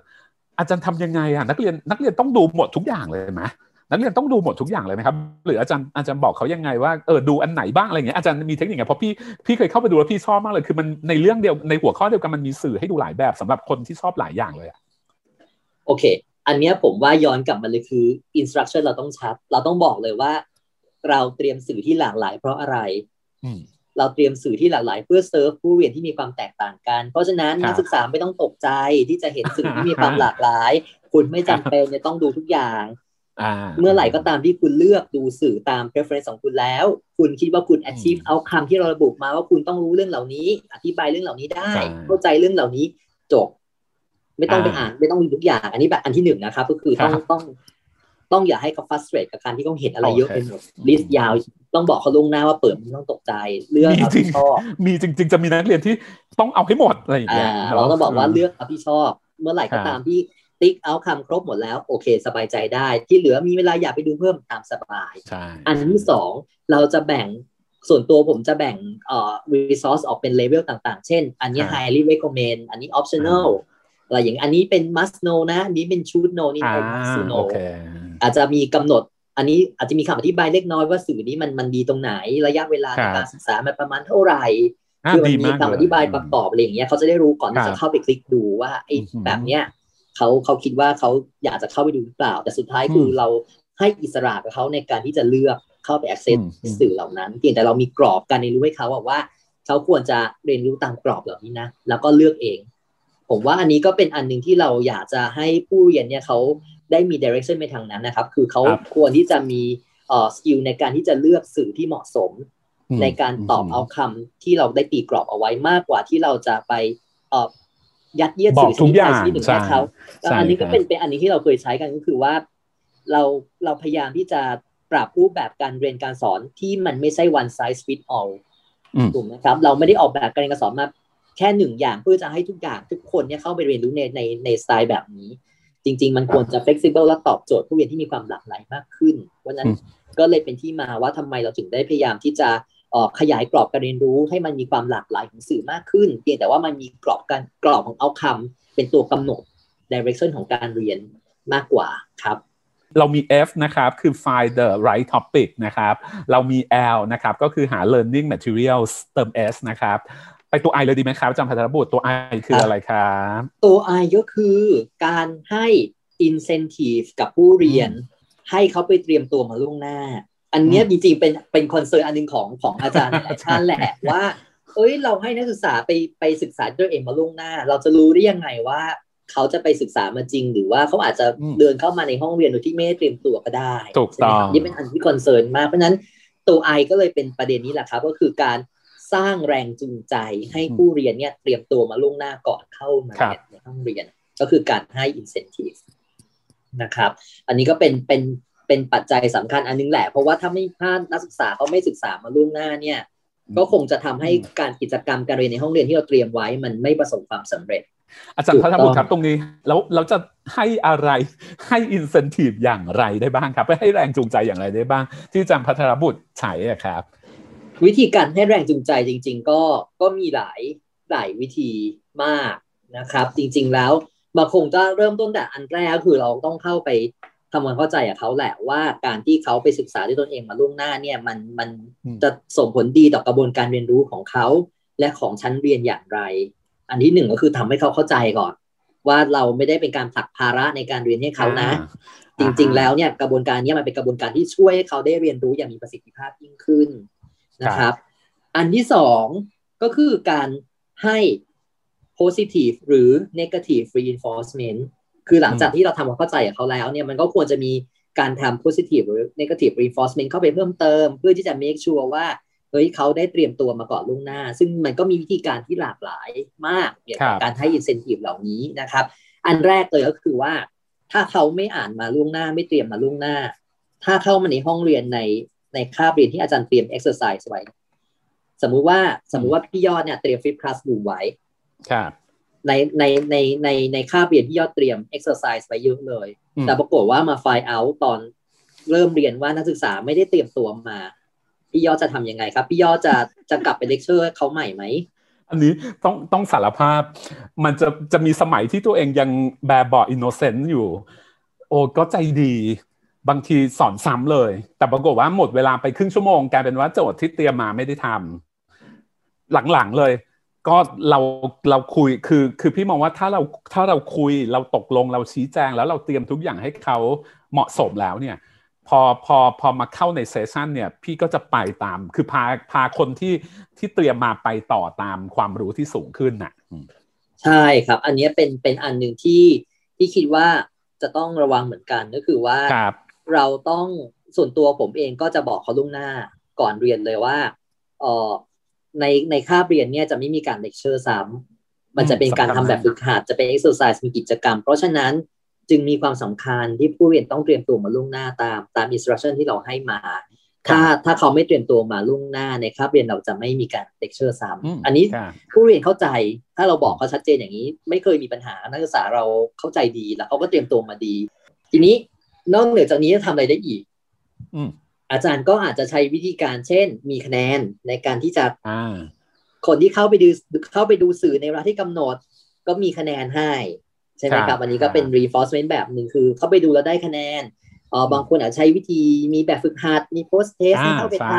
อาจารย์ทำยังไงอะนักเรียนนักเรียนต้องดูหมดทุกอย่างเลยไหมนักเรียนต้องดูหมดทุกอย่างเลยไหมครับ หรืออาจารย์อาจารย์บอกเขายังไงว่าเออดูอันไหนบ้างอะไรเงี้ยอาจารย์มีเทคนิคไงเพราะพี่พี่เคยเข้าไปดูแล้วพี่ชอบมากเลยคือมันในเรื่องเดียวในหัวข้อเดียวกันมันมีสื่อให้ดูหลายแบบสำหรับคนที่ชอบหลายอย่างเลยอะ โอเค อันเนี้ยผมว่าย้อนกลับมาเลยคือ instruction เราต้องชัด เราต้องบอกเลยว่า เราเตรียมสื่อที่หลากหลาย เพราะอะไรอืมเราเตรียมสื่อที่หลากหลาย เพื่อเซิร์ฟผู้เรียนที่มีความแตกต่างกัน เพราะฉะนั้นครับนักศึกษาไม่ต้องตกใจที่จะเห็นสื่อที่มีความหลากหลาย คุณไม่จำเป็นจะต้องดูทุกอย่างอ่าเมื่อไหร่ก็ตามที่คุณเลือกดูสื่อตาม preference ของคุณแล้ว คุณคิดว่าคุณ achieve อืมเอาคำที่เราระบุมาว่าคุณต้องรู้เรื่องเหล่านี้ อธิบายเรื่องเหล่านี้ได้ใช่เข้าใจเรื่องเหล่านี้จบ ไม่ต้องไปอ่าอ่านไม่ต้องดูทุกอย่าง อันนี้แบบอันที่หนึ่งนะครับ ก็คือต้องครับต้องต้องอย่าให้เขา frustrate กับการที่เขาเห็นอะไรเยอะโอไปเคหมดลิสต์ยาวต้องบอกเขาล่วงหน้าว่าเปิดไม่ต้องตกใจเรื่องมีเอาจริที่งชอบมีจริง ๆ จะมีนักเรียนที่ต้องเอาให้หมดอะไรอย่างอ่าเงี้ยเราต้องบอกว่าเลือกเอาที่ชอบ เมื่อไหร่ก็ครับตามที่ติ๊กเอาคำครบหมดแล้วโอเค สบายใจได้ ที่เหลือมีเวลาอยากไปดูเพิ่มตามสบายใช่อันที่สองเราจะแบ่งส่วนตัวผมจะแบ่งเอ่อ resource ออกเป็นเลเวลต่างๆ เช่น อันนี้ highly recommend อันนี้ optional อะไรอย่างอันนี้เป็น must know นะอันนี้เป็น should know นี่อ่าเป็น must โอ know เคอาจจะมีกำหนด อันนี้อาจจะมีคำอธิบายเล็กน้อยว่าสื่อนี้มันมันดีตรงไหนระยะเวลาครัในบการศึกษามันประมาณเท่าไหร่อ่าคือมันดีมีมากคำอธิบายประกอบอะไรอย่างเงี้ยเขาจะได้รู้ก่อนที่ครัจะบเข้าไปคลิกดูว่าไอ้อือหือแบบเนี้ยเขาเขาคิดว่าเขาอยากจะเข้าไปดูหรือเปล่า แต่สุดท้ายคืออมเราให้อิสระกับเขาในการที่จะเลือกเข้าไป access อืมอืมสื่อเหล่านั้นเพียงแต่เรามีกรอบการเรียนรู้ให้เขาบอกว่าเขาควรจะเรียนรู้ตามกรอบเหล่านี้นะแล้วก็เลือกเอง ผมว่าอันนี้ก็เป็นอันหนึ่งที่เราอยากจะให้ผู้เรียนเนี่ยเขาได้มี direction ไปทางนั้นนะครับ คือเขาครับควรที่จะมีเอ่อสกิลในการที่จะเลือกสื่อที่เหมาะสมอืมในการตอบอืมเอาคำที่เราได้ตีกรอบเอาไว้มากกว่าที่เราจะไปเอ่อยัดเยียดบอกสื่อทุกอย่างชนิดหนึ่งใช่ให้เขาใช่อันนี้ก็ครับเป็นเป็นอันนี้ที่เราเคยใช้กันก็คือว่า เราเราพยายามที่จะปรับรูปแบบการเรียนการสอนที่มันไม่ใช่ one size fit all อืมถูกไหมครับ เราไม่ได้ออกแบบการเรียนการสอนมา แค่หนึ่งอย่างเพื่อจะให้ทุกอย่างทุกคนเนี่ยเข้าไปเรียนรู้ในในในสไตล์แบบนี้ จริง ๆ มันควรจะ flexible และตอบโจทย์ผู้เรียนที่มีความหลากหลายมากขึ้นเพราะฉะนั้นอืมก็เลยเป็นที่มาว่าทำไมเราถึงได้พยายามที่จะเอ่อขยายกรอบการเรียนรู้ให้มันมีความหลากหลายของสื่อมากขึ้น เพียงแต่ว่ามันมีกรอบการกรอบของเอาคำเป็นตัวกำหนด direction ของการเรียนมากกว่าครับเรามี F นะครับ คือ find the right topic นะครับ เรามี L นะครับ ก็คือหา learning materials เติม S นะครับ ไปตัว I เลยดีไหมครับอาจารย์พัทรบุตรตัว I คืออะไรครับตัว I ก็คือการให้ incentive กับผู้เรียน ให้เขาไปเตรียมตัวมาล่วงหน้า อันเนี้ยอืมจริงๆเป็นเป็น concern อันหนึ่งของของอาจารย์หลายท่านแหละว่า เอ้ยเราให้นักศึกษาไปไปศึกษาด้วยตัวเองมาล่วงหน้า เราจะรู้ได้ยังไงว่าเขาจะไปศึกษามาจริง หรือว่าเขาอาจจะอืมเดินเข้ามาในห้องเรียนโดยที่ไม่ได้เตรียมตัวก็ได้ถูกต้องใช่ไหมครับนี่เป็นอันที่ concern มากเพราะฉะนั้นตัว I ก็เลยเป็นประเด็นนี้แหละครับ ก็คือการ สร้างแรงจูงใจให้ผู้เรียนเนี่ยเตรียมตัวมาล่วงหน้าก่อนเข้ามา ครับ ในห้องเรียน ก็คือการให้ incentive นะครับ อันนี้ก็เป็นเป็นเป็นปัจจัยสำคัญอันนึงแหละ เพราะว่าถ้าไม่ถ้านักศึกษาเขาไม่ศึกษามาล่วงหน้าเนี่ย ก็คงจะทำให้การกิจกรรมการเรียนในห้องเรียนที่เราเตรียมไว้ มันไม่ประสบความสำเร็จ อาจารย์พัฒบุตรครับตรงนี้ แล้วเราจะให้อะไรให้อินเซนティブอย่างไรได้บ้างครับให้แรงจูงใจอย่างไรได้บ้าง ที่อาจารย์พัฒนบุตรใช้ครับ วิธีการให้แรงจูงใจจริง ๆ ก็ก็มีหลายหลายวิธีมากนะครับ จริง ๆแล้วมาคงจะเริ่มต้นแต่อันแรกก็คือเราต้องเข้าไปทำความเข้าใจกับเขาแหละว่าการที่เขาไปศึกษาด้วยตนเองมาล่วงหน้าเนี่ยมันมันจะส่งผลดีต่อกระบวนการเรียนรู้ของเขา และของชั้นเรียนอย่างไร อันที่หนึ่งก็คือทำให้เขาเข้าใจก่อน ว่าเราไม่ได้เป็นการผลักภาระในการเรียนให้เขานะ จริง ๆ แล้วเนี่ยกระบวนการนี้มันเป็นกระบวนการที่ช่วยให้เขาได้เรียนรู้อย่างมีประสิทธิภาพยิ่งขึ้น นะครับ อันที่สองก็คือการให้ positive หรือ negative reinforcement คือหลังจากที่เราทำความเข้าใจกับเขาแล้วเนี่ยมันก็ควรจะมีการทำ positive หรือ negative reinforcement เข้าไปเพิ่มเติม เพื่อที่จะ make sure ว่าเฮ้ยเขาได้เตรียมตัวมาก่อนล่วงหน้า ซึ่งมันก็มีวิธีการที่หลากหลายมากเกี่ยวกับการให้ incentive เหล่านี้นะครับ อันแรกเลยก็คือว่า ถ้าเขาไม่อ่านมาล่วงหน้าไม่เตรียมมาล่วงหน้า ถ้าเข้ามาในห้องเรียนใน ในคาบเรียนที่อาจารย์เตรียม exercise ไว้ สมมุติว่าสมมุติว่าพี่ยอดเนี่ยเตรียม flip classroom ไว้ครับในในในในในค่าเรียนที่ยอดเตรียม exercise ไปเยอะเลย แต่ปรากฏว่ามาไฟล์เอาตอนเริ่มเรียนว่านักศึกษาไม่ได้เตรียมตัวมา พี่ยอดจะทำยังไงครับ พี่ยอดจะจะกลับไปเลคเชอร์เขาใหม่ไหมอันนี้ต้องต้องสารภาพ มันจะจะมีสมัยที่ตัวเองยังแบบเออ innocent อยู่ โอ้ก็ใจดี บางทีสอนซ้ำเลย แต่ปรากฏว่าหมดเวลาไปครึ่งชั่วโมงกลายเป็นว่าโจทย์ที่เตรียมมาไม่ได้ทำหลังๆเลย ก็เราเราคุยคือคือพี่มองว่าถ้าเราถ้าเราคุยเราตกลงเราชี้แจง แล้วเราเตรียมทุกอย่างให้เขาเหมาะสมแล้วเนี่ย พอพอพอมาเข้าใน session เนี่ย พี่ก็จะไปตาม คือพาพาคนที่ที่เตรียมมาไปต่อตามความรู้ที่สูงขึ้นน่ะใช่ครับ อันนี้เป็นเป็นอันหนึ่งที่ที่คิดว่าจะต้องระวังเหมือนกันก็คือว่าร เราต้องส่วนตัวผมเองก็จะบอกเขาล่วงหน้าก่อนเรียนเลยว่าเออในในคาบเรียนเนี่ยจะไม่มีการเลคเชอร์ซ้ำมันจะเป็นการทำแบบฝึกหัดจะเป็น exercise มีกิจกรรม เพราะฉะนั้นจึงมีความสำคัญที่ผู้เรียนต้องเตรียมตัวมาล่วงหน้าตามตาม instruction ที่เราให้มา ถ้าถ้าเขาไม่เตรียมตัวมาล่วงหน้าในคาบเรียนเราจะไม่มีการเลคเชอร์ซ้ำอันนี้ผู้เรียนเข้าใจถ้าเราบอกเขาชัดเจนอย่างนี้ ไม่เคยมีปัญหานักศึกษาเราเข้าใจดีแล้วเขาก็เตรียมตัวมาดี ทีนี้ นอกเหนือจากนี้จะทำอะไรได้อีกอาจารย์ก็อาจจะใช้วิธีการเช่น มีคะแนนในการที่จะคนที่เข้าไปดูเข้าไปดูสื่อในเวลาที่กำหนด ก็มีคะแนนให้ใช่ไหมครับอันนี้ก็เป็น reinforcement แบบหนึ่งคือ เข้าไปดูแล้วได้คะแนนอ๋อบางคนอาจใช้วิธีมีแบบฝึกหัดมี post test ให้เข้าไปท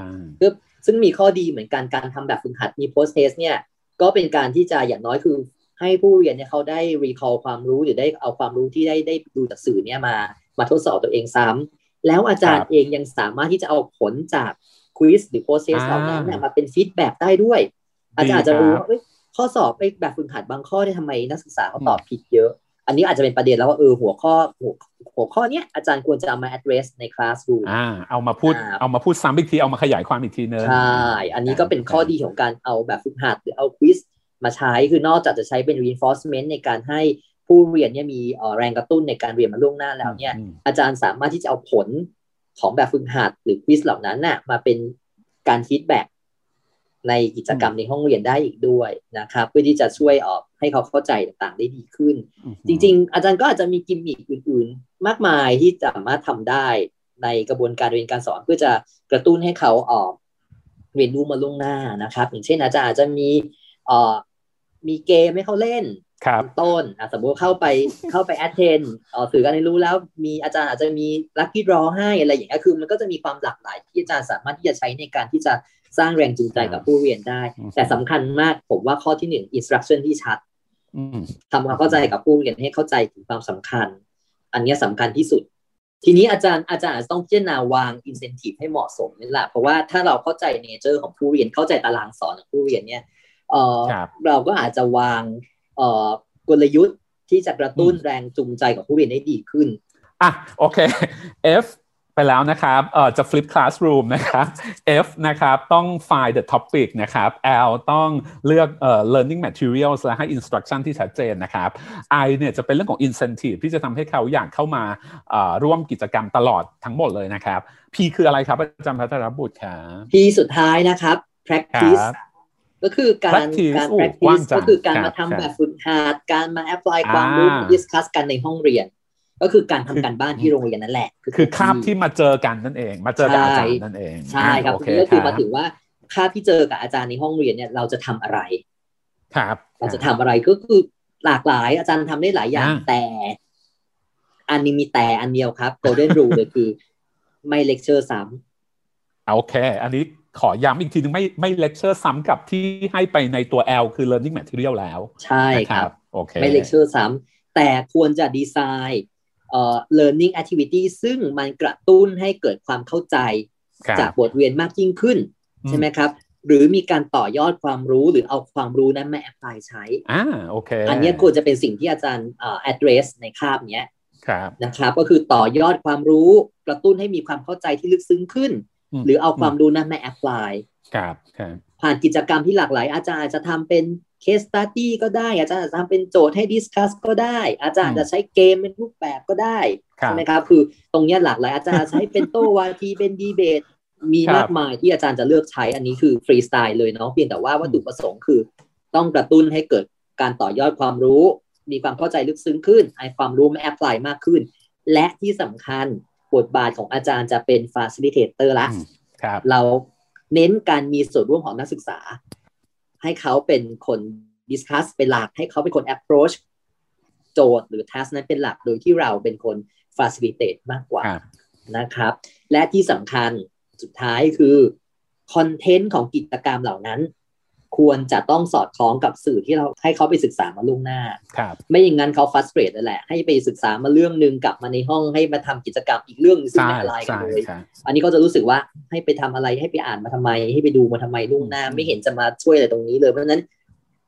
ำคือซึ่งมีข้อดีเหมือนกันการทำแบบฝึกหัดมี post test เนี่ย ก็เป็นการที่จะอย่างน้อยคือให้ผู้เรียนเนี่ยเขาได้ recall ความรู้หรือได้เอาความรู้ที่ได้ได้ดูจากสื่อเนี่ยมา มาทดสอบตัวเองซ้ำแล้วอาจารย์เองยังสามารถที่จะเอาผลจากquiz หรือ process เหล่านั้นเนี่ยมาเป็น feedback ได้ด้วย อาจารย์อาจจะรู้ว่าข้อสอบไปแบบฝึกหัดบางข้อที่ทำไมนักศึกษาเขาตอบผิดเยอะ อันนี้อาจจะเป็นประเด็นแล้วว่าเออหัวข้อหัวหัวข้อเนี้ยอาจารย์ควรจะเอามา address ในคลาสดูอ่าเอามาพูดเอามาพูดซ้ำอีกที เอามาขยายความอีกทีนึงใช่ อันนี้ก็เป็นข้อดีของการเอาแบบฝึกหัดหรือเอา quiz มาใช้คือนอกจากจะใช้เป็น reinforcement ในการให้ ผู้เรียนเนี่ยมีแรงกระตุ้นในการเรียนมาล่วงหน้าแล้วเนี่ย อาจารย์สามารถที่จะเอาผลของแบบฝึกหัดหรือ quiz เหล่านั้นน่ะมาเป็นการ feedback ในกิจกรรมในห้องเรียนได้อีกด้วยนะครับ เพื่อที่จะช่วยออกให้เขาเข้าใจต่างๆได้ดีขึ้น จริง ๆ อาจารย์ก็อาจจะมีกิมมิคอื่น ๆ มากมายที่สามารถทำได้ในกระบวนการเรียนการสอนเพื่อจะกระตุ้นให้เขาออกเรียนรู้มาล่วงหน้านะครับ อย่างเช่นอาจารย์อาจจะมีเอ่อมีเกมให้เขาเล่น ต้นสมมติเข้าไปเข้าไปแอดเทนสื่อการเรียนรู้แล้วมีอาจารย์อาจจะมีลัคกี้รอให้อะไรอย่างเงี้ยคือมันก็จะมีความหลากหลายที่อาจารย์สามารถที่จะใช้ในการที่จะสร้างแรงจูงใจกับผู้เรียนได้ แต่สำคัญมากผมว่าข้อที่หนึ่งอินสตรัคชั่นที่ชัดทำความเข้าใจกับผู้เรียนให้เข้าใจถึงความสำคัญ อันนี้สำคัญที่สุด ทีนี้อาจารย์อาจารย์ต้องพิจารณาวางอินเซนティブให้เหมาะสมนี่แหละเพราะว่าถ้าเราเข้าใจเนเจอร์ของผู้เรียนเข้าใจตารางสอนของผู้เรียนเนี่ยเออเราก็อาจจะวางเออ กลยุทธ์ที่จะกระตุ้นแรงจูงใจของผู้เรียนได้ดีขึ้น อะโอเค F ไปแล้วนะครับเอ่อจะ flip classroom นะครับ F นะครับต้อง find the topic นะครับ L ต้องเลือกเอ่อ learning materials และให้ instruction ที่ชัดเจนนะครับ I เนี่ยจะเป็นเรื่องของ incentive ที่จะทำให้เขาอยากเข้ามาร่วมกิจกรรมตลอดทั้งหมดเลยนะครับ P คืออะไรครับอาจารย์พัทรบุตรครับ P สุดท้ายนะครับ practice ก็คือการ practice การโอ้ practice กว้างจังก็คือการครับมาทำครับแบบฝึกหัดการมา apply ความรู้อ่าดิสคัสกันในห้องเรียน ก็คือการทำการบ้านที่โรงเรียนนั่นแหละ คือคาบที่มาเจอกันนั่นเอง มาเจอกับอาจารย์นั่นเองใช่ครับโอเคก็คือรัมาบถึงว่าคาบที่เจอกับอาจารย์ในห้องเรียนเนี่ยเราจะทำอะไร ครับเราจะทำอะไรก็คือหลากหลายอาจารย์ทำได้หลายอย่างอ่าแต่ อันนี้มีแต่อันเดียวครับ golden rule เลยคือไม่เลคเชอร์ซ้ำโอเค อันนี้ ขอย้ำอีกทีนึงไม่ไม่เลคเชอร์ซ้ำกับที่ให้ไปในตัว L คือ learning material แล้ว ใช่นะครับโอเคไม่เลคเชอร์ซ้ำแต่ควรจะดีไซน์เอ่อ learning activity ซึ่งมันกระตุ้นให้เกิดความเข้าใจครับจากบทเรียนมากยิ่งขึ้นอืมใช่ไหมครับ หรือมีการต่อยอดความรู้หรือเอาความรู้นั้นมา apply ใช้อ่าโอเคอันเนี้ยควรจะเป็นสิ่งที่อาจารย์เอ่อ address ในคาบเนี้ยครับนะครับก็คือต่อยอดความรู้กระตุ้นให้มีความเข้าใจที่ลึกซึ้งขึ้นม หรือเอาความรู้นั้นมา applyครับครับผ่านกิจกรรมที่หลากหลาย อาจารย์อาจจะทำเป็น case study ก็ได้ อาจารย์อาจจะทำเป็นโจทย์ให้ discuss ก็ได้ อาจารย์อาจจะใช้เกมเป็นรูปแบบก็ได้ครับใช่ไหมครับ คือตรงเนี้ยหลากหลายอาจารย์อาจจะใช้เป็นโต้วาทีเป็นดีเบตมีครับมากมายที่อาจารย์จะเลือกใช้อันนี้คือฟรีสไตล์เลยเนาะเพียงแต่ว่าวัตถุประสงค์คือ ต้องกระตุ้นให้เกิดการต่อยอดความรู้ มีความเข้าใจลึกซึ้งขึ้นไอความรู้มาแอพพลายมากขึ้น และที่สำคัญ บทบาทของอาจารย์จะเป็น facilitator ละอืมครับเราเน้นการมีส่วนร่วมของนักศึกษา ให้เขาเป็นคนดิสคัสเป็นหลักให้เขาเป็นคน approach โจทย์หรือ task นั้นเป็นหลักโดยที่เราเป็นคน facilitate มากกว่าครับนะครับ และที่สำคัญสุดท้ายคือคอนเทนต์ของกิจกรรมเหล่านั้น ควรจะต้องสอดคล้องกับสื่อที่เราให้เขาไปศึกษามาล่วงหน้าครับไม่อย่างนั้นเขาฟัสเตรตนั่นแหละ ให้ไปศึกษามาเรื่องหนึ่งกลับมาในห้องให้มาทำกิจกรรมอีกเรื่องหนึ่งซึ่งใช่ไม่อะไรกันใช่เลยครับอันนี้ก็จะรู้สึกว่าให้ไปทำอะไรให้ไปอ่านมาทำไม ให้ไปดูมาทำไมล่วงหน้าอืมไม่เห็นจะมาช่วยอะไรตรงนี้เลย เพราะฉะนั้น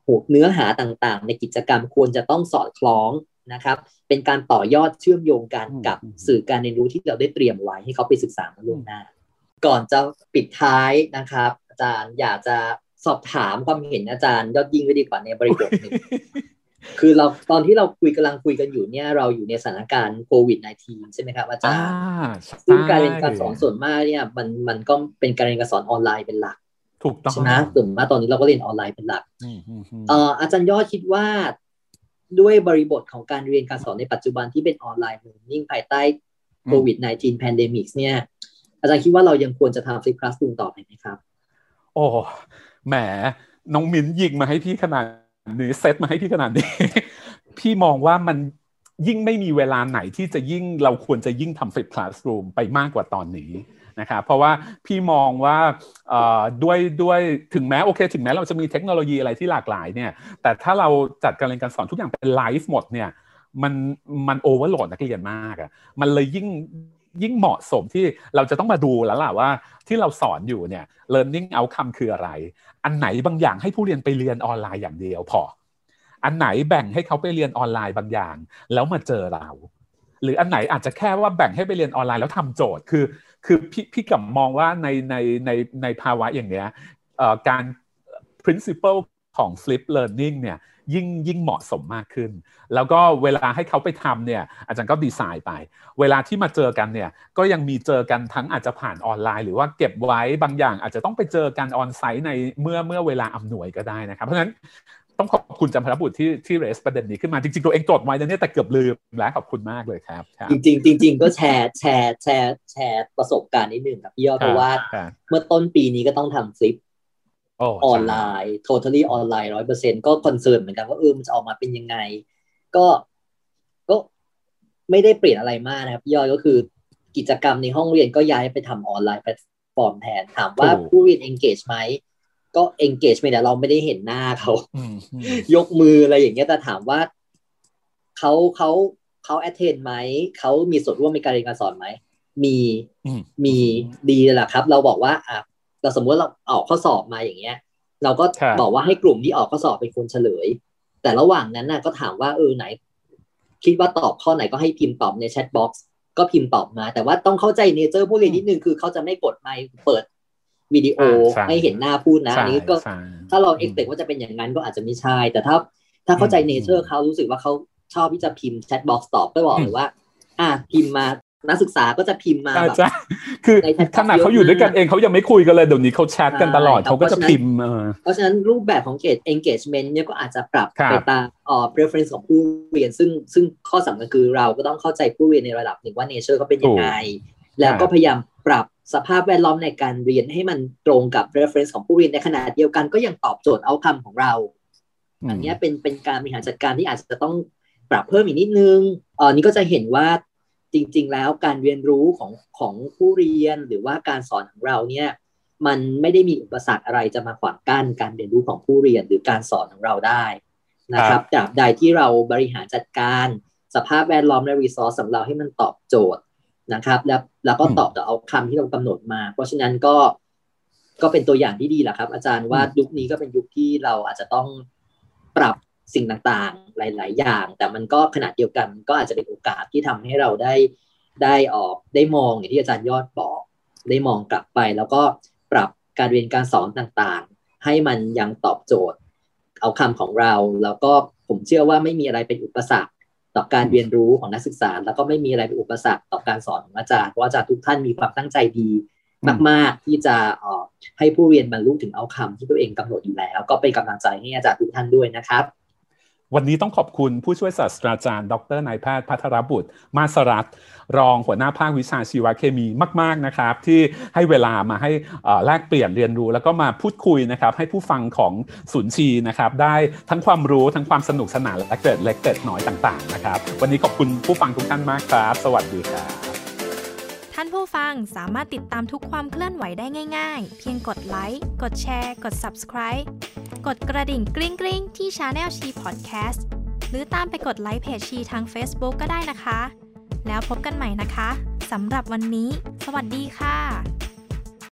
โหเนื้อหาต่างๆ ในกิจกรรมควรจะต้องสอดคล้องนะครับเป็นการต่อยอดเชื่อมโยงกันกับสื่อการเรียนรู้ที่เราได้เตรียมไว้ให้เขาไปศึกษามาล่วงหน้า ก่อนจะปิดท้ายนะครับ อาจารย์อยากจะ สอบถามความเห็นอาจารย์ยอดยิ่งไว้ดีกว่าในบริบทหนึ่งคือเราตอนที่เราคุยกำลังคุยกันอยู่เนี่ยเราอยู่ในสถานการณ์โควิด -19 ใช่ไหมครับอาจาอ่ารย์ใช่ซึ่งการเรียนการสอนส่วนมากเนี่ยมันมันก็เป็นการเรียนการสอนออนไลน์เป็นหลัก ถูกต้องใช่ไหมส่วนมากตอนนี้เราก็เรียนออนไลน์เป็นหลักอืมอืมอืมเอ่ออาจารย์ยอดคิดว่า ด้วยบริบทของการเรียนการสอนในปัจจุบันที่เป็นออนไลน์ learning ภายใต้โควิด -19 pandemic เนี่ย อาจารย์คิดว่าเรายังควรจะทำ flip classroom ต่อไปไหมครับ โอ้ แหมน้องมิ้นยิงมาให้พี่ขนาดนี้เซตมาให้พี่ขนาดนี้ พี่มองว่ามันยิ่งไม่มีเวลาไหนที่จะยิ่งเราควรจะยิ่งทำ flip classroom ไปมากกว่าตอนนี้นะครับเพราะว่าพี่มองว่าด้วยด้วยถึงแม้โอเค ถึงแม้เราจะมีเทคโนโลยีอะไรที่หลากหลายเนี่ย แต่ถ้าเราจัดการเรียนการสอนทุกอย่างเป็นไลฟ์หมดเนี่ยมันมันโอเวอร์โหลดนักเรียนมากอะมันเลยยิ่ง ยิ่งเหมาะสมที่เราจะต้องมาดูแล้วล่ะว่าที่เราสอนอยู่เนี่ย learning outcome คืออะไร อันไหนบางอย่างให้ผู้เรียนไปเรียนออนไลน์อย่างเดียวพอ อันไหนแบ่งให้เขาไปเรียนออนไลน์บางอย่าง แล้วมาเจอเรา หรืออันไหนอาจจะแค่ว่าแบ่งให้ไปเรียนออนไลน์แล้วทำโจทย์คือ คือพี่พี่กับมองว่าในในในในภาวะอย่างเนี้ยการ principle ของ flip learning เนี่ยยิ่งยิ่งเหมาะสมมากขึ้น แล้วก็เวลาให้เขาไปทำเนี่ยอาจารย์ก็ดีไซน์ไป เวลาที่มาเจอกันเนี่ยก็ยังมีเจอกันทั้งอาจจะผ่านออนไลน์ หรือว่าเก็บไว้บางอย่างอาจจะต้องไปเจอกันออนไซต์ในเมื่อเมื่อเวลาอำนวยก็ได้นะครับ เพราะฉะนั้นต้องขอบคุณจันทรบุตรที่ที่เรสประเด็นนี้ขึ้นมาจริงๆตัวเองจดไว้นะเนี่ยแต่เกือบลืมแล้วขอบคุณมากเลยครับครับจริงๆจริงๆก็แชร์แชร์แชร์แชร์ประสบการณ์นิดนึงครับพี่ยอดเพราะว่าครับเมื่อต้นปีนี้ก็ต้องทำ flip โอ้ออนไลน์ totally ออนไลน์ร้อยเปอร์เซ็นต์ก็ concern เหมือนกันว่าเออมันจะออกมาเป็นยังไง ก็ก็ไม่ได้เปลี่ยนอะไรมากนะครับพี่ยอดก็คือกิจกรรมในห้องเรียนก็ย้ายไปทำออนไลน์แพลตฟอร์มแทน ถามว่าผู้เรียน engage ไหมก็ engage ไม่แต่เราไม่ได้เห็นหน้าเขาอืมอืมยกมืออะไรอย่างเงี้ยแต่ถามว่าเขาเขาเขา attend ไหมเขามีส่วนร่วมในการเรียนการสอนไหมมีอืมมีดีเลยแหละครับ เราบอกว่าอะ เราสมมติเราออกข้อสอบมาอย่างเงี้ย เราก็ครับบอกว่าให้กลุ่มที่ออกข้อสอบเป็นคนเฉลย แต่ระหว่างนั้นน่ะก็ถามว่าเออไหน คิดว่าตอบข้อไหนก็ให้พิมพ์ตอบใน chat box ก็พิมพ์ตอบมา แต่ว่าต้องเข้าใจ nature ผู้เรียนนิดนึงคือเขาจะไม่กดไมค์เปิดวิดีโออ่าใช่ให้เห็นหน้าพูดนะอันนี้ก็ใช่ถ้าเราเอ็กเ t ว่าจะเป็นอย่างนั้นก็อาจจะไม่ใช่ แต่ถ้าถ้าเข้าใจอืม nature เขารู้สึกว่าเขาชอบที่จะพิมพ์ chat box ตอบก็บอกเลยว่า อะพิมพ์มา นักศึกษาก็จะพิมพ์มาอาแบบจารย์คือในแชทขนาดเขาอยู่ด้วยกันเองเขายังไม่คุยกันเลยเดี๋ยวนี้เขาแชทกันตลอดใช่เขาก็จะเพราะฉะนั้นพิมพ์เออเพราะฉะนั้นรูปแบบของ engagement เนี่ยก็อาจจะปรับครับไปตามเอ่อ preference ของผู้เรียน ซึ่งซึ่งข้อสำคัญคือเราก็ต้องเข้าใจผู้เรียนในระดับหนึ่งว่า nature เขาเป็นยังไง แล้วก็พยายามปรับสภาพแวดล้อมในการเรียนให้มันตรงกับ preference ของผู้เรียนในขณะเดียวกันก็ยังตอบโจทย์ outcome ของเราอืมอันเนี้ยเป็นเป็นการบริหารจัดการที่อาจจะต้องปรับเพิ่มอีกนิดนึงเอ่อนี่ก็จะเห็นว่า จริง ๆ แล้วการเรียนรู้ของของผู้เรียนหรือว่าการสอนของเราเนี่ยมันไม่ได้มีอุปสรรคอะไรจะมาขวางกั้นการเรียนรู้ของผู้เรียนหรือการสอนของเราได้นะครับตราบใดที่เราบริหารจัดการสภาพแวดล้อมและรีซอสสำหรับให้มันตอบโจทย์นะครับ แล้วแล้วก็ตอบต่อเอาคำที่เรากำหนดมา เพราะฉะนั้นก็ก็เป็นตัวอย่างที่ดีแหละครับ อาจารย์ว่ายุคนี้ก็เป็นยุคที่เราอาจจะต้องปรับ สิ่งต่างๆ หลาย ๆ อย่าง แต่มันก็ขนาดเดียวกันก็อาจจะเป็นโอกาสที่ทำให้เราได้ได้ออกได้มองอย่างที่อาจารย์ยอดบอก ได้มองกลับไป แล้วก็ปรับการเรียนการสอนต่างๆ ให้มันยังตอบโจทย์ เอาคำของเรา แล้วก็ผมเชื่อว่าไม่มีอะไรเป็นอุปสรรคต่อการเรียนรู้ของนักศึกษา แล้วก็ไม่มีอะไรเป็นอุปสรรคต่อการสอนของอาจารย์เพราะอาจารย์ทุกท่านมีความตั้งใจดีมาก ๆ ที่จะออให้ผู้เรียนบรรลุถึงเอาคำที่ตัวเองกำหนดอยู่แล้ว ก็เป็นกำลังใจให้อาจารย์ทุกท่านด้วยนะครับ วันนี้ต้องขอบคุณผู้ช่วยศาสตราจารย์ ดรนายแพทย์พัทรบุตร มาสรัตน์รองหัวหน้าภาควิชาชีวเคมีมาก ๆ นะครับ ที่ให้เวลามาให้แลกเปลี่ยนเรียนรู้ แล้วก็มาพูดคุยนะครับ ให้ผู้ฟังของศูนย์ชีนะครับ ได้ทั้งความรู้ทั้งความสนุกสนานและเกิดเล็กเกิดน้อยต่าง ๆ นะครับ วันนี้ขอบคุณผู้ฟังทุกท่านมากครับ สวัสดีครับ ท่านผู้ฟังสามารถติดตามทุกความเคลื่อนไหวได้ง่ายๆ เพียงกดไลค์ กดแชร์ กด Subscribe กดกระดิ่งกริ๊งกริ๊งๆที่ Channel ชีพอดแคสต์หรือตามไปกดไลค์เพจชีทาง Facebook ก็ได้นะคะ แล้วพบกันใหม่นะคะสำหรับวันนี้ สวัสดีค่ะ